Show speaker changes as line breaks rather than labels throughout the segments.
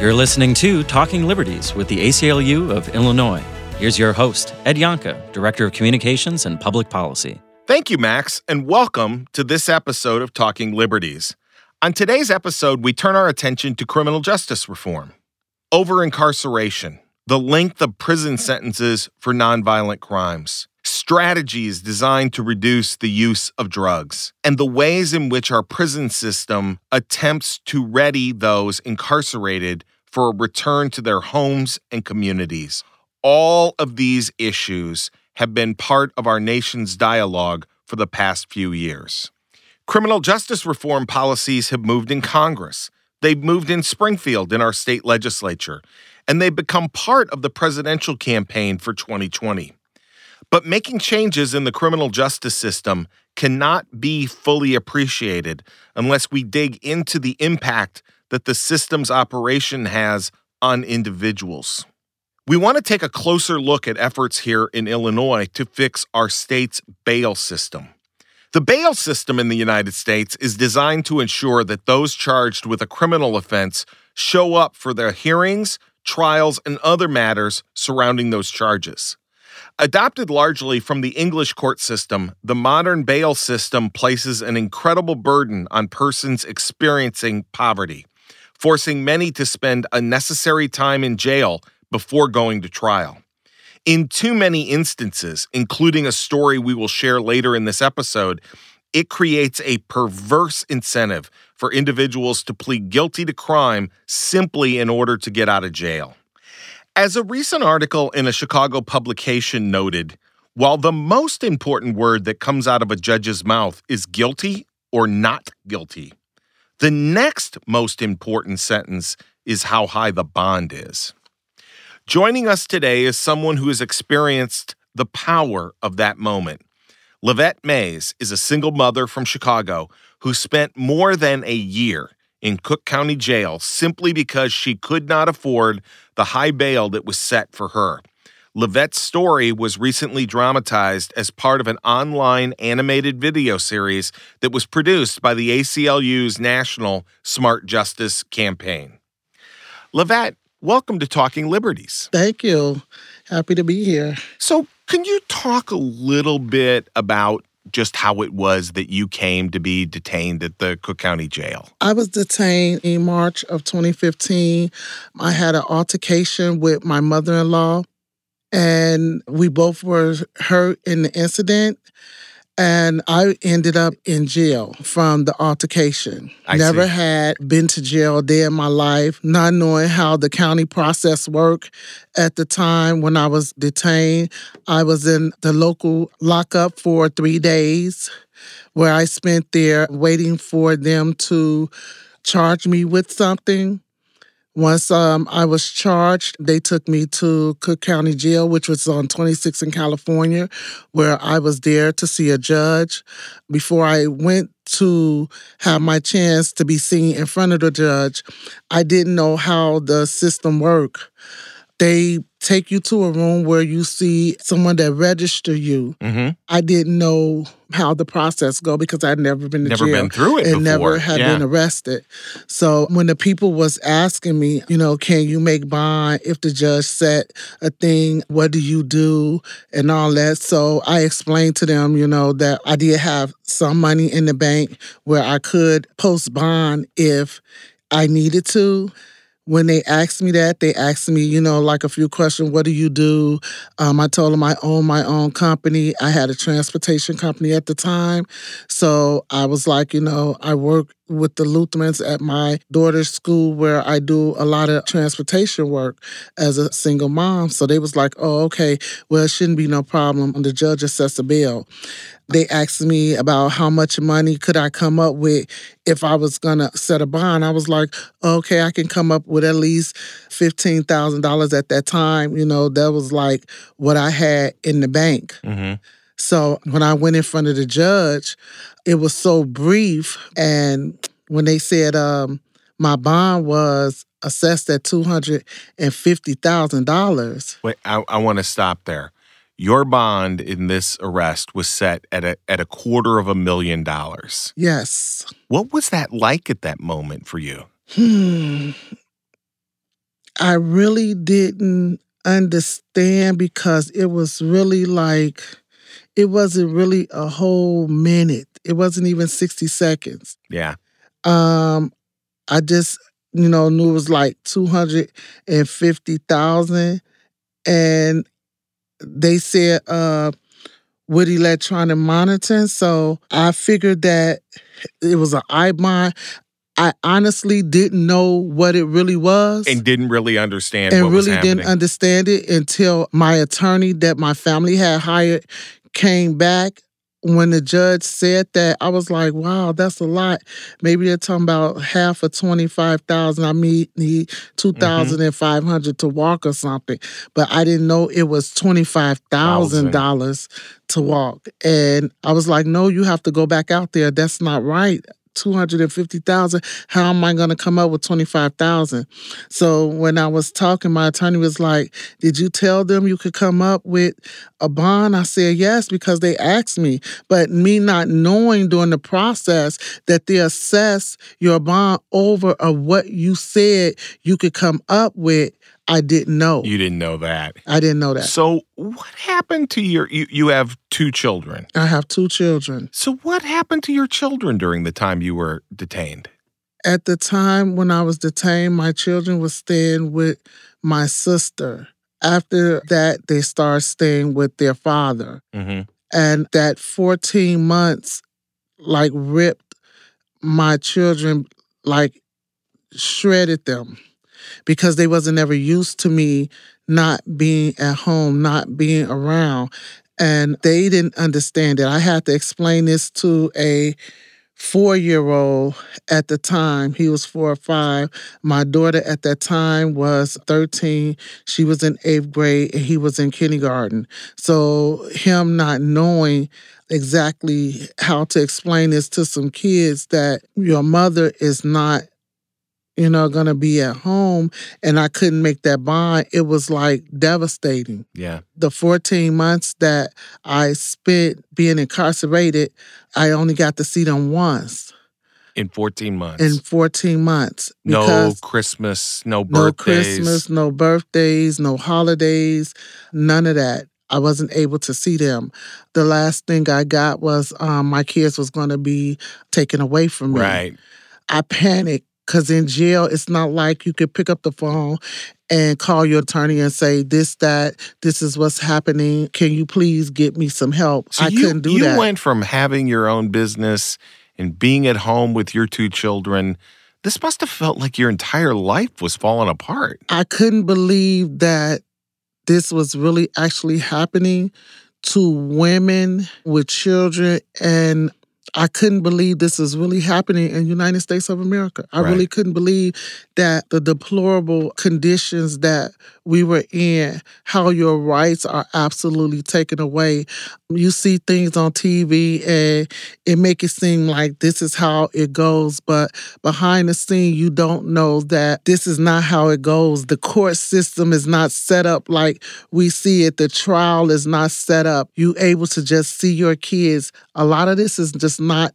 You're listening to Talking Liberties with the ACLU of Illinois. Here's your host, Ed Yohnka, Director of Communications and Public Policy.
Thank you, Max, and welcome to this episode of Talking Liberties. On today's episode, we turn our attention to criminal justice reform, over incarceration, the length of prison sentences for nonviolent crimes, strategies designed to reduce the use of drugs, and the ways in which our prison system attempts to ready those incarcerated for a return to their homes and communities. All of these issues have been part of our nation's dialogue for the past few years. Criminal justice reform policies have moved in Congress. They've moved in Springfield in our state legislature, and they've become part of the presidential campaign for 2020. But making changes in the criminal justice system cannot be fully appreciated unless we dig into the impact that the system's operation has on individuals. We want to take a closer look at efforts here in Illinois to fix our state's bail system. The bail system in the United States is designed to ensure that those charged with a criminal offense show up for their hearings, trials, and other matters surrounding those charges. Adopted largely from the English court system, the modern bail system places an incredible burden on persons experiencing poverty, forcing many to spend unnecessary time in jail before going to trial. In too many instances, including a story we will share later in this episode, it creates a perverse incentive for individuals to plead guilty to crime simply in order to get out of jail. As a recent article in a Chicago publication noted, while the most important word that comes out of a judge's mouth is guilty or not guilty, the next most important sentence is how high the bond is. Joining us today is someone who has experienced the power of that moment. LaVette Mayes is a single mother from Chicago who spent more than a year in Cook County Jail simply because she could not afford the high bail that was set for her. LaVette's story was recently dramatized as part of an online animated video series that was produced by the ACLU's National Smart Justice Campaign. LaVette, welcome to Talking Liberties.
Thank you. Happy to be here.
So, can you talk a little bit about just how it was that you came to be detained at the Cook County Jail?
I was detained in March of 2015. I had an altercation with my mother in law, and we both were hurt in the incident. And I ended up in jail from the altercation.
I
Never
see.
had been to jail a day in my life, not knowing how the county process worked. At the time when I was detained, I was in the local lockup for three days, where I spent there waiting for them to charge me with something. Once um, I was charged, they took me to Cook County Jail, which was on 26 in California, where I was there to see a judge. Before I went to have my chance to be seen in front of the judge, I didn't know how the system worked. They take you to a room where you see someone that register you.
Mm-hmm.
I didn't know how the process go because I'd never been to
Never
jail
been through it
and
before.
never had
yeah.
been arrested. So when the people was asking me, you know, can you make bond if the judge set a thing? What do you do and all that? So I explained to them, you know, that I did have some money in the bank where I could post bond if I needed to. When they asked me that, they asked me, you know, like a few questions. What do you do? Um, I told them I own my own company. I had a transportation company at the time. So I was like, you know, I work with the Lutherans at my daughter's school where I do a lot of transportation work as a single mom. So they was like, oh, okay, well, it shouldn't be no problem. And the judge assessed the bill. They asked me about how much money could I come up with if I was gonna set a bond. I was like, okay, I can come up with at least fifteen thousand dollars at that time. You know, that was like what I had in the bank.
Mm-hmm.
So when I went in front of the judge, it was so brief. And when they said um, my bond was assessed at two hundred and fifty thousand dollars,
Wait, I, I want to stop there. Your bond in this arrest was set at a at a quarter of a million dollars.
yes.
What was that like at that moment for you?
Hmm. I really didn't understand because it was really like it wasn't really a whole minute. It wasn't even 60 seconds.
Yeah.
Um I just you know knew it was like 250,000 and they said uh with electronic monitoring. So I figured that it was an iBond. I honestly didn't know what it really was.
And didn't really understand
and
what was
really didn't understand it until my attorney that my family had hired came back. When the judge said that, I was like, wow, that's a lot. Maybe they're talking about half of 25,000. I mean, need mm-hmm. 2,500 to walk or something. But I didn't know it was $25,000 to walk. And I was like, no, you have to go back out there. That's not right. 250,000. How am I going to come up with 25,000? So when I was talking, my attorney was like, Did you tell them you could come up with a bond? I said, Yes, because they asked me. But me not knowing during the process that they assess your bond over of what you said you could come up with, I didn't know.
You didn't know that.
I didn't know that.
So what happened to your you, you have two children.
I have two children.
So what happened to your children during the time you were detained?
At the time when I was detained, my children were staying with my sister. After that, they started staying with their father.
Mm-hmm.
And that 14 months, like, ripped my children, like, shredded them because they wasn't ever used to me not being at home, not being around. And they didn't understand it. I had to explain this to a four year old at the time. He was four or five. My daughter at that time was 13. She was in eighth grade and he was in kindergarten. So, him not knowing exactly how to explain this to some kids that your mother is not you know, gonna be at home and I couldn't make that bond, it was like devastating.
Yeah.
The 14 months that I spent being incarcerated, I only got to see them once
In 14 months.
in 14 months.
no Christmas, no
no
birthdays.
Christmas, no birthdays, no holidays, none of that. I wasn't able to see them. The last thing I got was um, my kids was going to be taken away from me.
Right.
I panicked because in jail, it's not like you could pick up the phone and call your attorney and say, This, that, this is what's happening. Can you please get me some help?
So
I
you,
couldn't do
you
that.
You went from having your own business and being at home with your two children. This must have felt like your entire life was falling apart.
I couldn't believe that this was really actually happening to women with children and I couldn't believe this is really happening in United States of America. I
Right.
really couldn't believe that the deplorable conditions that we were in, how your rights are absolutely taken away. You see things on TV and it make it seem like this is how it goes, but behind the scene you don't know that this is not how it goes. The court system is not set up like we see it. The trial is not set up. You able to just see your kids. A lot of this is just not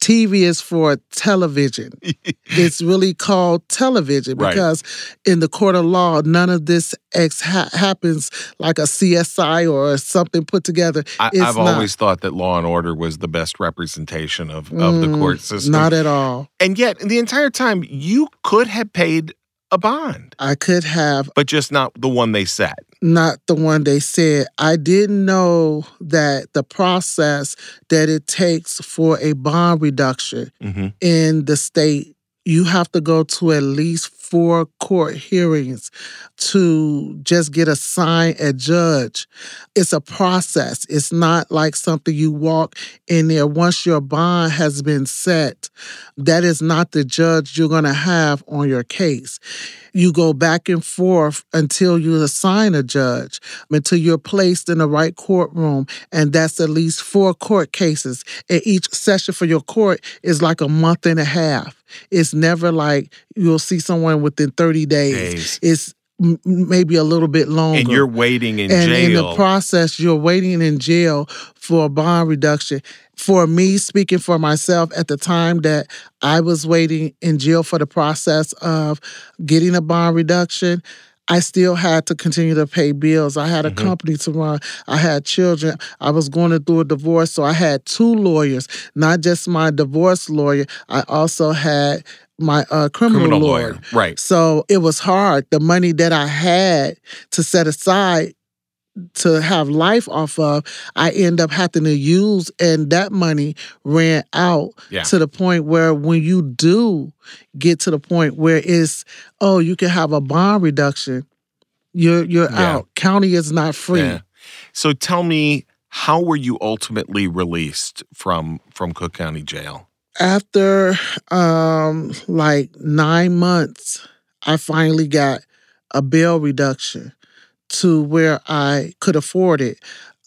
TV is for television. it's really called television
Right.
because in the court of law, none of this ex ha- happens like a CSI or something put together.
I,
not.
always thought that Law and Order was the best representation of, of the
Mm,
court system.
Not at all.
and yet, the entire time, you could have paid a bond,
I could have
but just not the one they set.
not the one they said. I didn't know that the process that it takes for a bond reduction
hmm
in the state, you have to go to at least four court hearings to just get assigned a judge. It's a process. It's not like something you walk in there. Once your bond has been set, that is not the judge you're going to have on your case. You go back and forth until you assign a judge, until you're placed in the right courtroom. And that's at least four court cases. And each session for your court is like a month and a half. It's never like you'll see someone within 30 days.
Days.
It's m- maybe a little bit longer.
And you're waiting in
and
jail.
in the process, you're waiting in jail for a bond reduction. For me, speaking for myself, at the time that I was waiting in jail for the process of getting a bond reduction, I still had to continue to pay bills. I had a
Mhm.
company to run. I had children. I was going through a divorce. So I had two lawyers, not just my divorce lawyer. I also had my uh, criminal,
criminal
lawyer.
lawyer. Right.
So it was hard. The money that I had to set aside to have life off of, I end up having to use, and that money ran out
Yeah.
to the point where when you do get to the point where it's, oh, you can have a bond reduction, you're you're
Yeah.
out. County is not free.
Yeah. So tell me, how were you ultimately released from from Cook County Jail?
After um like nine months i finally got a bail reduction to where i could afford it.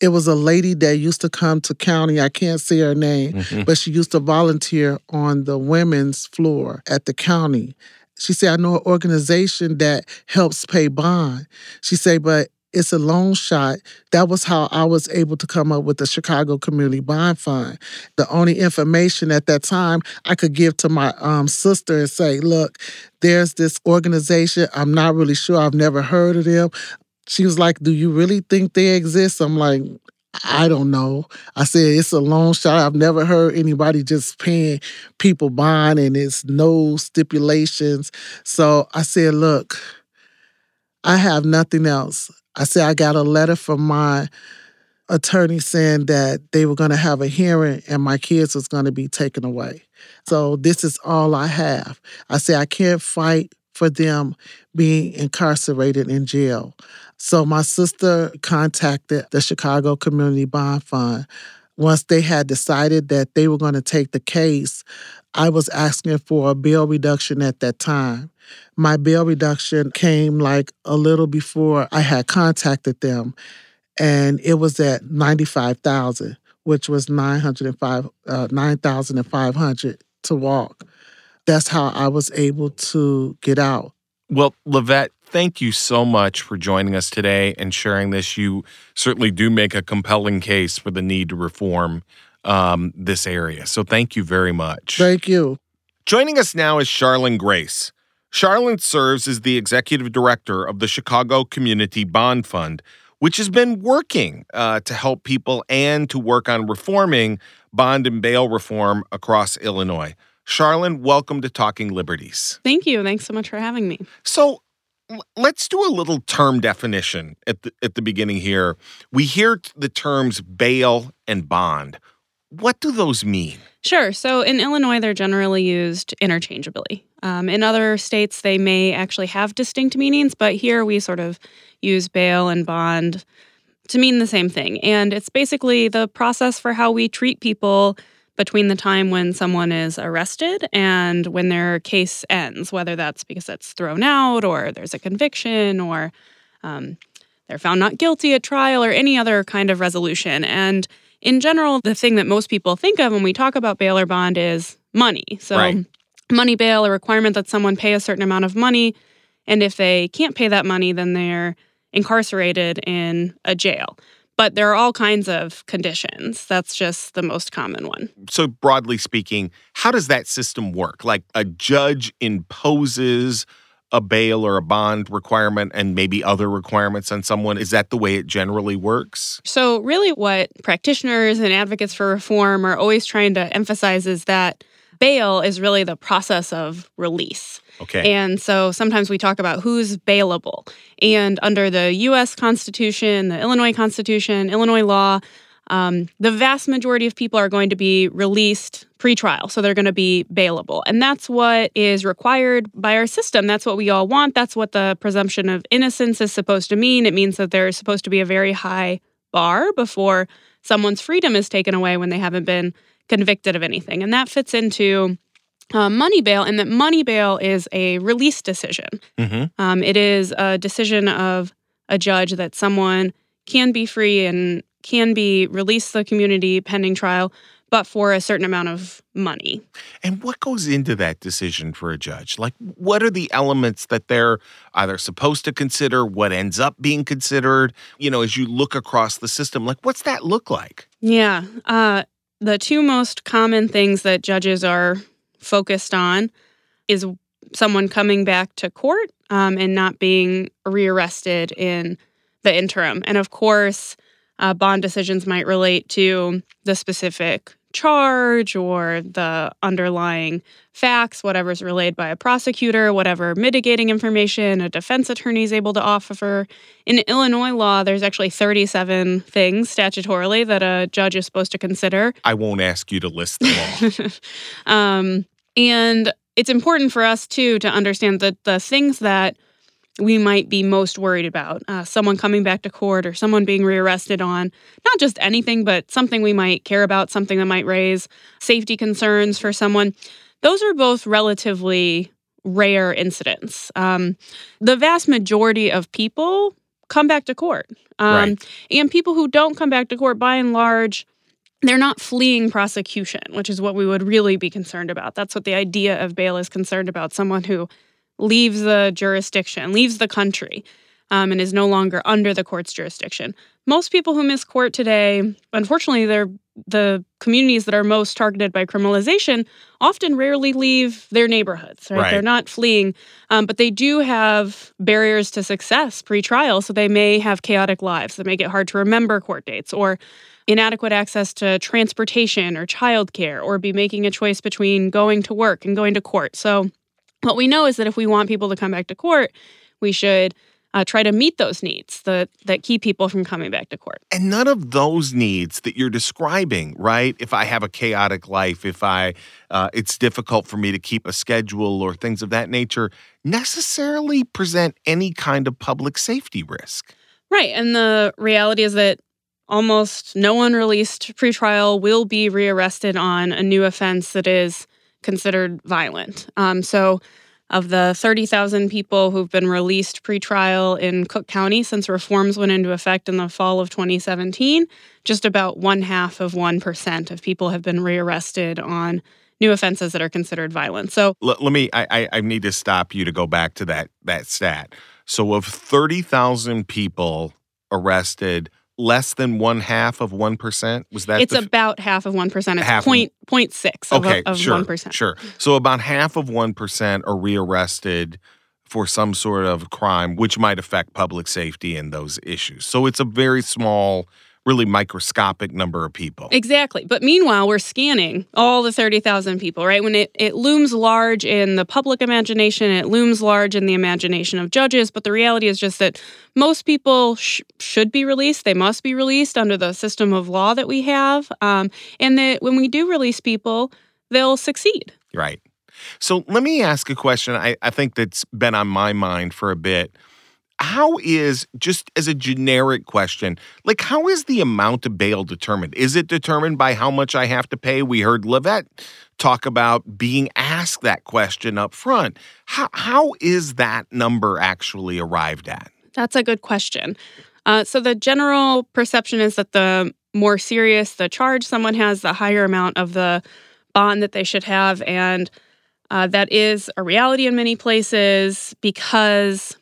It was a lady that used to come to county i can't say her name
Mhm.
but she used to volunteer on the women's floor at the county. She said i know an organization that helps pay bond. She said but it's a long shot. That was how I was able to come up with the Chicago Community Bond Fund. The only information at that time I could give to my um, sister and say, look, there's this organization. I'm not really sure. I've never heard of them. She was like, do you really think they exist? I'm like, I don't know. I said, it's a long shot. I've never heard anybody just paying people bond and it's no stipulations. So I said, look, I have nothing else. I said, I got a letter from my attorney saying that they were going to have a hearing and my kids was going to be taken away. So this is all I have. I said, I can't fight for them being incarcerated in jail. So my sister contacted the Chicago Community Bond Fund. Once they had decided that they were going to take the case, I was asking for a bail reduction at that time. My bail reduction came like a little before I had contacted them, and it was at ninety five thousand, which was nine hundred and five, uh, nine thousand and five hundred to walk. That's how I was able to get out.
Well, LaVette, thank you so much for joining us today and sharing this. You certainly do make a compelling case for the need to reform um, this area. So thank you very much.
Thank you.
Joining us now is Sharlyn Grace. Sharlyn serves as the executive director of the Chicago Community Bond Fund, which has been working uh, to help people and to work on reforming bond and bail reform across Illinois. Sharlyn, welcome to Talking Liberties.
Thank you. Thanks so much for having me.
So let's do a little term definition at the, at the beginning here. We hear the terms bail and bond. What do those mean?
Sure. So in Illinois, they're generally used interchangeably. Um, in other states, they may actually have distinct meanings, but here we sort of use bail and bond to mean the same thing. And it's basically the process for how we treat people between the time when someone is arrested and when their case ends, whether that's because it's thrown out or there's a conviction or um, they're found not guilty at trial or any other kind of resolution. And in general, the thing that most people think of when we talk about bail or bond is money. So,
Right.
money bail, a requirement that someone pay a certain amount of money. And if they can't pay that money, then they're incarcerated in a jail. But there are all kinds of conditions. That's just the most common one.
So, broadly speaking, how does that system work? Like a judge imposes a bail or a bond requirement and maybe other requirements on someone. Is that the way it generally works?
So, really, what practitioners and advocates for reform are always trying to emphasize is that bail is really the process of release.
Okay.
And so sometimes we talk about who's bailable. And under the US Constitution, the Illinois Constitution, Illinois law, um, the vast majority of people are going to be released pretrial. So they're going to be bailable. And that's what is required by our system. That's what we all want. That's what the presumption of innocence is supposed to mean. It means that there's supposed to be a very high bar before someone's freedom is taken away when they haven't been convicted of anything. And that fits into uh, money bail, and that money bail is a release decision.
hmm
Um, it is a decision of a judge that someone can be free and can be released to the community pending trial, but for a certain amount of money.
And what goes into that decision for a judge? Like, what are the elements that they're either supposed to consider, what ends up being considered? You know, as you look across the system, like, what's that look like?
Yeah. Uh, the two most common things that judges are focused on is someone coming back to court um, and not being rearrested in the interim. And of course, uh, bond decisions might relate to the specific charge or the underlying facts, whatever's relayed by a prosecutor, whatever mitigating information a defense attorney is able to offer. In Illinois law, there's actually 37 things statutorily that a judge is supposed to consider.
I won't ask you to list them
all. um, and it's important for us, too, to understand that the things that we might be most worried about uh, someone coming back to court or someone being rearrested on not just anything, but something we might care about, something that might raise safety concerns for someone. Those are both relatively rare incidents. Um, the vast majority of people come back to court. Um, right. And people who don't come back to court, by and large, they're not fleeing prosecution, which is what we would really be concerned about. That's what the idea of bail is concerned about someone who leaves the jurisdiction, leaves the country, um, and is no longer under the court's jurisdiction. Most people who miss court today, unfortunately, they're the communities that are most targeted by criminalization often rarely leave their neighborhoods, right? right. They're not fleeing, um, but they do have barriers to success pre-trial. So they may have chaotic lives that make it hard to remember court dates or inadequate access to transportation or childcare or be making a choice between going to work and going to court. So what we know is that if we want people to come back to court, we should uh, try to meet those needs that that keep people from coming back to court.
And none of those needs that you're describing, right? If I have a chaotic life, if I uh, it's difficult for me to keep a schedule or things of that nature, necessarily present any kind of public safety risk.
Right, and the reality is that almost no one released pretrial will be rearrested on a new offense that is considered violent. Um, so, of the 30,000 people who've been released pretrial in Cook County since reforms went into effect in the fall of 2017, just about one half of 1% of people have been rearrested on new offenses that are considered violent. So
let, let me, I, I need to stop you to go back to that, that stat. So of 30,000 people arrested, less than one half of one percent? Was that
it's about half of one percent? It's half point point six of,
okay,
of
sure,
one percent.
Sure. So about half of one percent are rearrested for some sort of crime, which might affect public safety and those issues. So it's a very small really microscopic number of people.
Exactly. But meanwhile, we're scanning all the 30,000 people, right? When it, it looms large in the public imagination, it looms large in the imagination of judges. But the reality is just that most people sh- should be released. They must be released under the system of law that we have. Um, and that when we do release people, they'll succeed.
Right. So let me ask a question I, I think that's been on my mind for a bit how is just as a generic question like how is the amount of bail determined? Is it determined by how much i have to pay? We heard LaVette talk about being asked that question up front. How, how is that number actually arrived at?
That's a good question. Uh, so the general perception is that the more serious the charge someone has the higher amount of the bond that they should have. And uh, that is a reality in many places because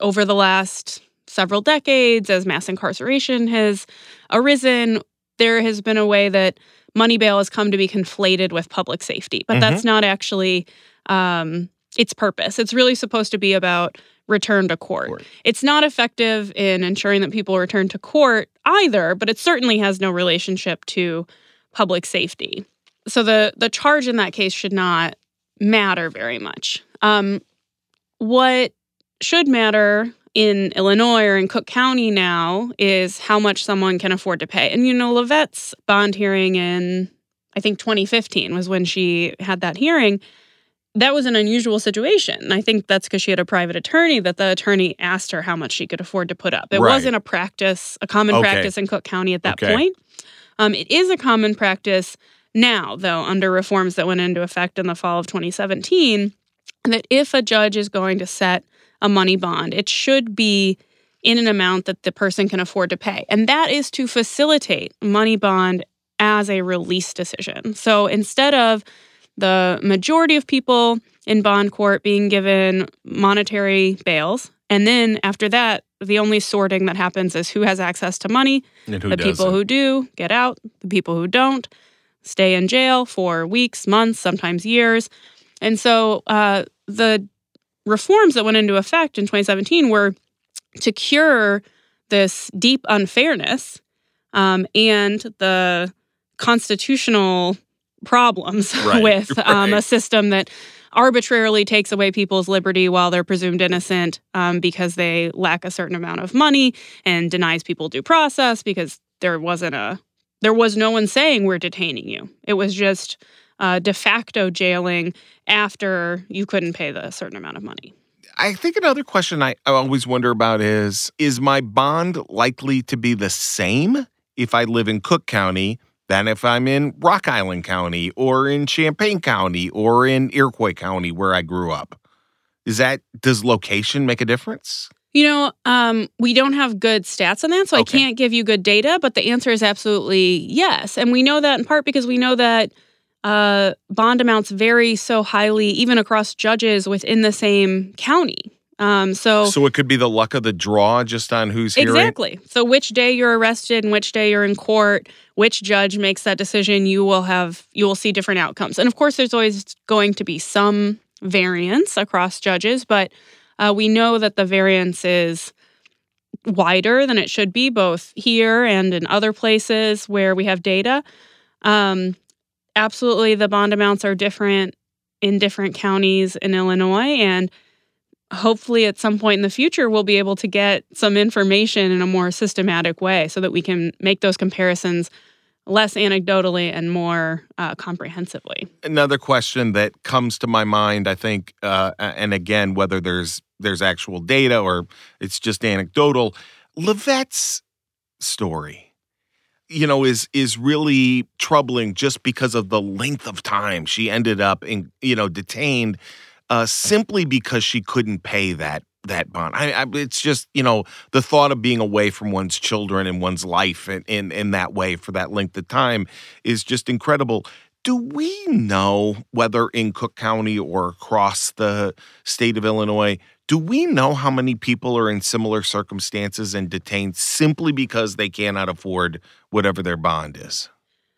over the last several decades, as mass incarceration has arisen, there has been a way that money bail has come to be conflated with public safety. But mm-hmm. that's not actually um, its purpose. It's really supposed to be about return to court. court. It's not effective in ensuring that people return to court either, but it certainly has no relationship to public safety. So the the charge in that case should not matter very much. Um, what should matter in Illinois or in Cook County now is how much someone can afford to pay. And you know, LaVette's bond hearing in I think 2015 was when she had that hearing. That was an unusual situation. I think that's because she had a private attorney that the attorney asked her how much she could afford to put up. It right. wasn't a practice, a common okay. practice in Cook County at that okay. point. Um, it is a common practice now, though, under reforms that went into effect in the fall of 2017, that if a judge is going to set a money bond. It should be in an amount that the person can afford to pay. And that is to facilitate money bond as a release decision. So instead of the majority of people in bond court being given monetary bails. And then after that, the only sorting that happens is who has access to money.
And who
the people
doesn't.
who do get out, the people who don't stay in jail for weeks, months, sometimes years. And so uh, the reforms that went into effect in 2017 were to cure this deep unfairness um, and the constitutional problems
Right,
with um, a system that arbitrarily takes away people's liberty while they're presumed innocent um, because they lack a certain amount of money and denies people due process because there wasn't a there was no one saying we're detaining you. It was just uh, de facto jailing after you couldn't pay the certain amount of money.
I think another question I, always wonder about is Is my bond likely to be the same if I live in Cook County than if I'm in Rock Island County or in Champaign County or in Iroquois County where I grew up? Is that, does location make a difference?
You know, um, we don't have good stats on that, so
Okay.
I can't give you good data. But the answer is absolutely yes, and we know that in part because we know that uh, bond amounts vary so highly, even across judges within the same county. Um, so,
So it could be the luck of the draw just on who's hearing.
exactly. So which day you're arrested and which day you're in court, which judge makes that decision, you will have you will see different outcomes. And of course, there's always going to be some variance across judges, but uh, we know that the variance is wider than it should be, both here and in other places where we have data. Um, absolutely, the bond amounts are different in different counties in Illinois, and hopefully at some point in the future we'll be able to get some information in a more systematic way so that we can make those comparisons less anecdotally and more uh, comprehensively.
another question that comes to my mind i think uh, and again whether there's there's actual data or it's just anecdotal LaVette's story you know is is really troubling just because of the length of time she ended up in you know detained uh, simply because she couldn't pay that that bond. I, I, it's just you know the thought of being away from one's children and one's life in, in in that way for that length of time is just incredible. Do we know whether in Cook County or across the state of Illinois, do we know how many people are in similar circumstances and detained simply because they cannot afford whatever their bond is?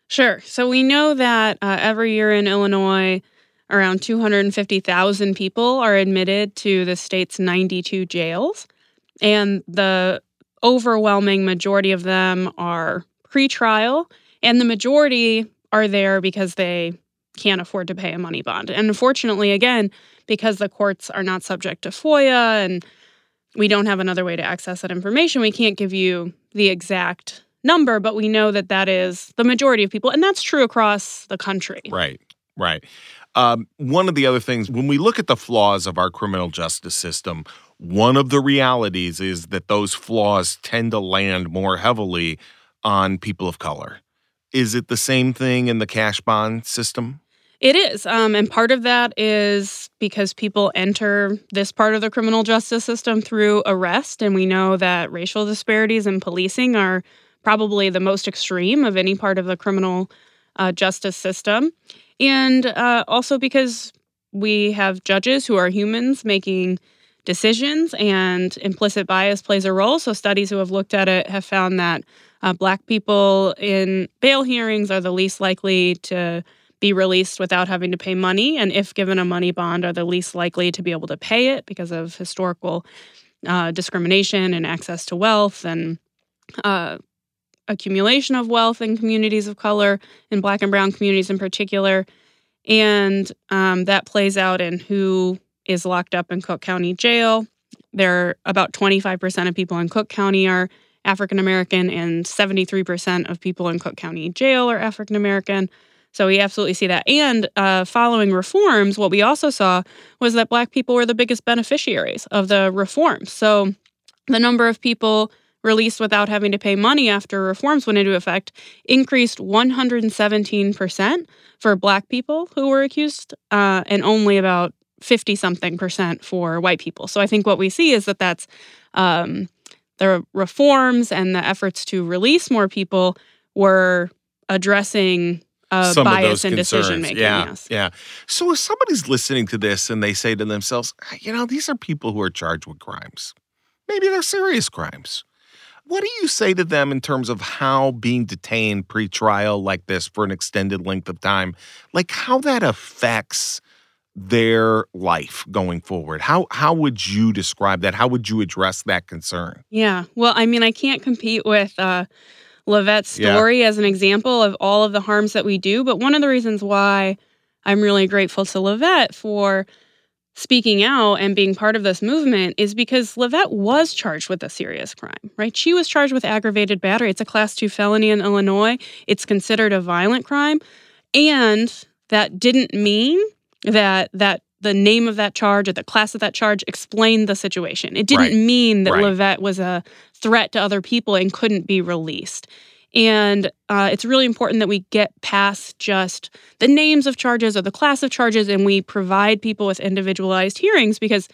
Sure. So we know that uh, every year in Illinois, around 250,000 people are admitted to the state's 92 jails. And the overwhelming majority of them are pretrial, and the majority are there because they can't afford to pay a money bond. And unfortunately, again, because the courts are not subject to FOIA and we don't have another way to access that information, we can't give you the exact number, but we know that that is the majority of people. And that's true across the country.
Right, right. Um, one of the other things, when we look at the flaws of our criminal justice system, one of the realities is that those flaws tend to land more heavily on people of color. Is it the same thing in the cash bond system?
It is. Um, and part of that is because people enter this part of the criminal justice system through arrest. And we know that racial disparities in policing are probably the most extreme of any part of the criminal uh, justice system. And uh, also because we have judges who are humans making decisions and implicit bias plays a role. So, studies who have looked at it have found that uh, Black people in bail hearings are the least likely to be released without having to pay money. And if given a money bond, are the least likely to be able to pay it because of historical uh, discrimination and access to wealth and uh, accumulation of wealth in communities of color, in Black and Brown communities in particular. And um, that plays out in who is locked up in Cook County Jail. There are about 25% of people in Cook County are African American, and 73% of people in Cook County Jail are African American. So we absolutely see that. And uh, following reforms, what we also saw was that Black people were the biggest beneficiaries of the reforms. So the number of people released without having to pay money after reforms went into effect increased 117% for Black people who were accused, uh, and only about 50 something percent for white people. So I think what we see is that that's um, the reforms and the efforts to release more people were addressing uh,
Some of
bias in
concerns.
decision making.
Yeah,
Yes.
yeah. So if somebody's listening to this and they say to themselves, you know, these are people who are charged with crimes. Maybe they're serious crimes. What do you say to them in terms of how being detained pre-trial like this for an extended length of time, like how that affects their life going forward? How how would you describe that? How would you address that concern?
Yeah. Well, I mean, I can't compete with uh, LaVette's
Yeah.
story as an example of all of the harms that we do. But one of the reasons why I'm really grateful to LaVette for speaking out and being part of this movement is because LaVette was charged with a serious crime, right? She was charged with aggravated battery. It's a class two felony in Illinois. It's considered a violent crime. And that didn't mean that that the name of that charge or the class of that charge explained the situation. It didn't
Right.
mean that
Right.
LaVette was a threat to other people and couldn't be released. And uh, it's really important that we get past just the names of charges or the class of charges and we provide people with individualized hearings because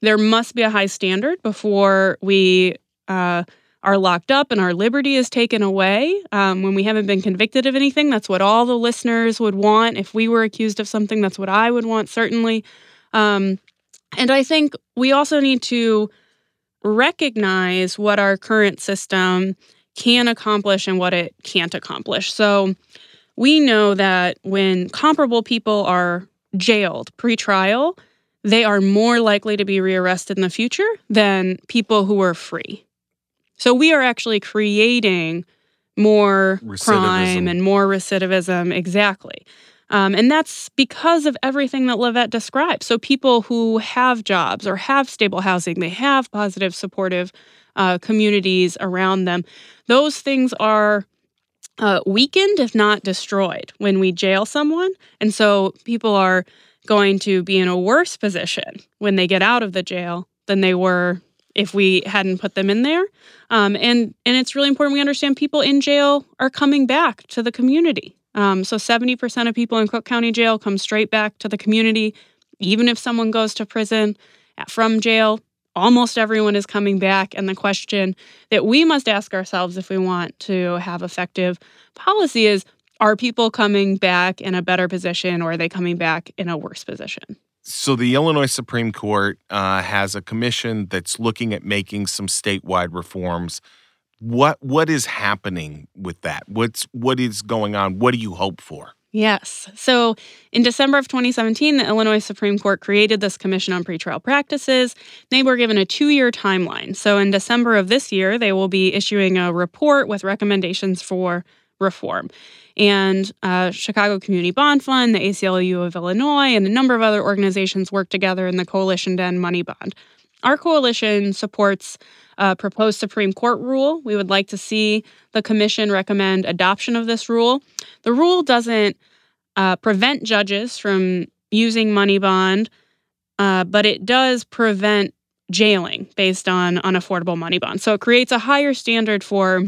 there must be a high standard before we uh, are locked up and our liberty is taken away um, when we haven't been convicted of anything. That's what all the listeners would want. If we were accused of something, that's what I would want, certainly. Um, and I think we also need to recognize what our current system can accomplish and what it can't accomplish. So we know that when comparable people are jailed pre-trial, they are more likely to be rearrested in the future than people who are free. So we are actually creating more crime and more recidivism. Exactly. Um, and that's because of everything that LaVette described. So people who have jobs or have stable housing, they have positive, supportive uh, communities around them. Those things are uh, weakened, if not destroyed, when we jail someone. And so people are going to be in a worse position when they get out of the jail than they were if we hadn't put them in there. Um, and and it's really important we understand people in jail are coming back to the community. Um, so 70% of people in Cook County Jail come straight back to the community. Even if someone goes to prison from jail, almost everyone is coming back. And the question that we must ask ourselves if we want to have effective policy is are people coming back in a better position or are they coming back in a worse position?
So the Illinois Supreme Court uh, has a commission that's looking at making some statewide reforms. What what is happening with that? What's what is going on? What do you hope for?
Yes. So in December of 2017, the Illinois Supreme Court created this Commission on Pretrial Practices. They were given a two year timeline. So in December of this year, they will be issuing a report with recommendations for reform. And uh, Chicago Community Bond Fund, the ACLU of Illinois, and a number of other organizations work together in the Coalition to End Money Bond. Our coalition supports a proposed Supreme Court rule. We would like to see the commission recommend adoption of this rule. The rule doesn't uh, prevent judges from using money bond, uh, but it does prevent jailing based on unaffordable money bond. So it creates a higher standard for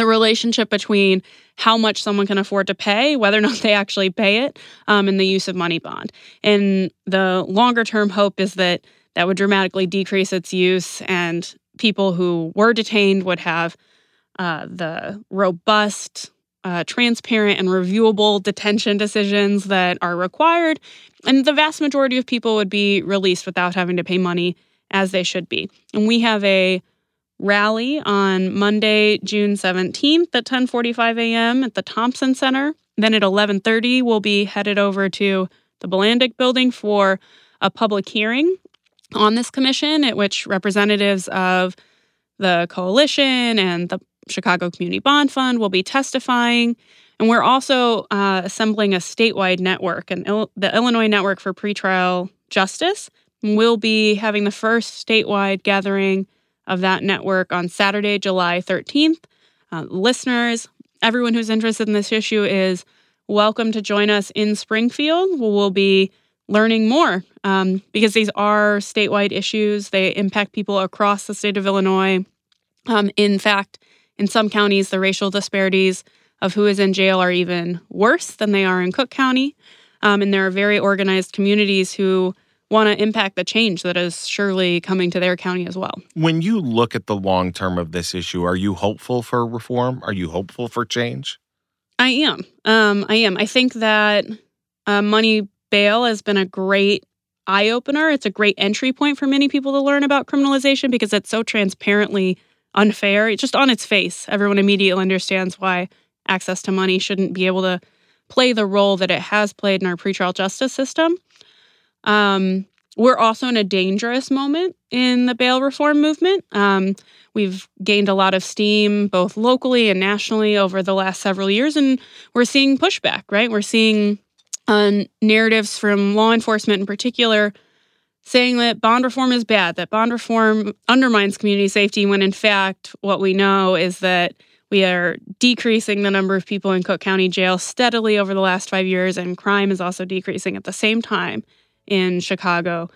the relationship between how much someone can afford to pay, whether or not they actually pay it, um, and the use of money bond. And the longer term hope is that that would dramatically decrease its use, and people who were detained would have uh, the robust, uh, transparent, and reviewable detention decisions that are required. And the vast majority of people would be released without having to pay money as they should be. And we have a rally on Monday, June 17th at 10:45 a.m. at the Thompson Center. Then at 11:30 we'll be headed over to the Bilandic building for a public hearing on this commission at which representatives of the coalition and the Chicago Community Bond Fund will be testifying. And we're also uh, assembling a statewide network, and Il- the Illinois Network for Pretrial Justice will be having the first statewide gathering of that network on Saturday, July 13th. Uh, listeners, everyone who's interested in this issue is welcome to join us in Springfield. We'll be learning more um, because these are statewide issues. They impact people across the state of Illinois. Um, in fact, in some counties, the racial disparities of who is in jail are even worse than they are in Cook County. Um, and there are very organized communities who want to impact the change that is surely coming to their county as well.
When you look at the long term of this issue, are you hopeful for reform? Are you hopeful for change?
I am. Um, I am. I think that uh, money bail has been a great eye opener. It's a great entry point for many people to learn about criminalization because it's so transparently unfair. It's just on its face. Everyone immediately understands why access to money shouldn't be able to play the role that it has played in our pretrial justice system. Um, we're also in a dangerous moment in the bail reform movement. Um, we've gained a lot of steam both locally and nationally over the last several years, and we're seeing pushback, right? We're seeing uh, narratives from law enforcement in particular saying that bond reform is bad, that bond reform undermines community safety, when in fact, what we know is that we are decreasing the number of people in Cook County Jail steadily over the last five years, and crime is also decreasing at the same time in Chicago.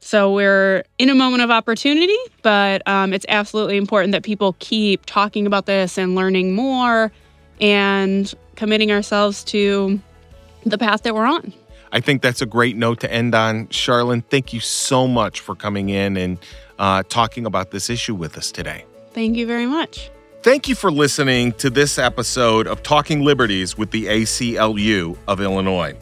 So we're in a moment of opportunity, but um, it's absolutely important that people keep talking about this and learning more and committing ourselves to the path that we're on.
I think that's a great note to end on. Sharlyn, thank you so much for coming in and uh, talking about this issue with us today.
Thank you very much.
Thank you for listening to this episode of Talking Liberties with the ACLU of Illinois.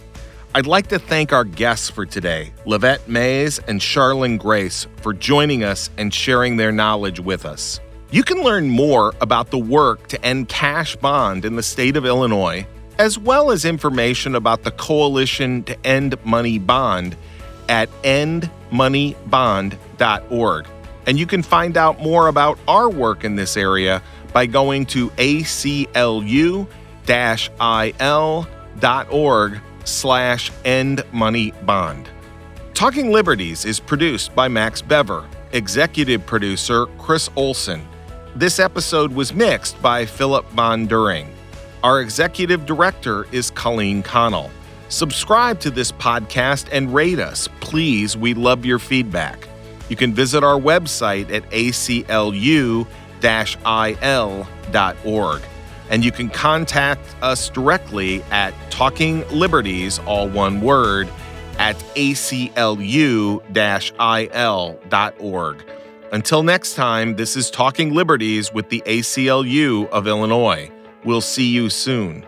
I'd like to thank our guests for today, LaVette Mayes and Sharlyn Grace, for joining us and sharing their knowledge with us. You can learn more about the work to end cash bond in the state of Illinois, as well as information about the Coalition to End Money Bond at endmoneybond.org. And you can find out more about our work in this area by going to aclu-il.org slash end money bond. Talking Liberties is produced by Max Bever, executive producer Chris Olson. This episode was mixed by Philip Von During. Our executive director is Colleen Connell. Subscribe to this podcast and rate us. Please, we love your feedback. You can visit our website at aclu il.org. And you can contact us directly at Talking Liberties, all one word, at aclu il.org. Until next time, this is Talking Liberties with the ACLU of Illinois. We'll see you soon.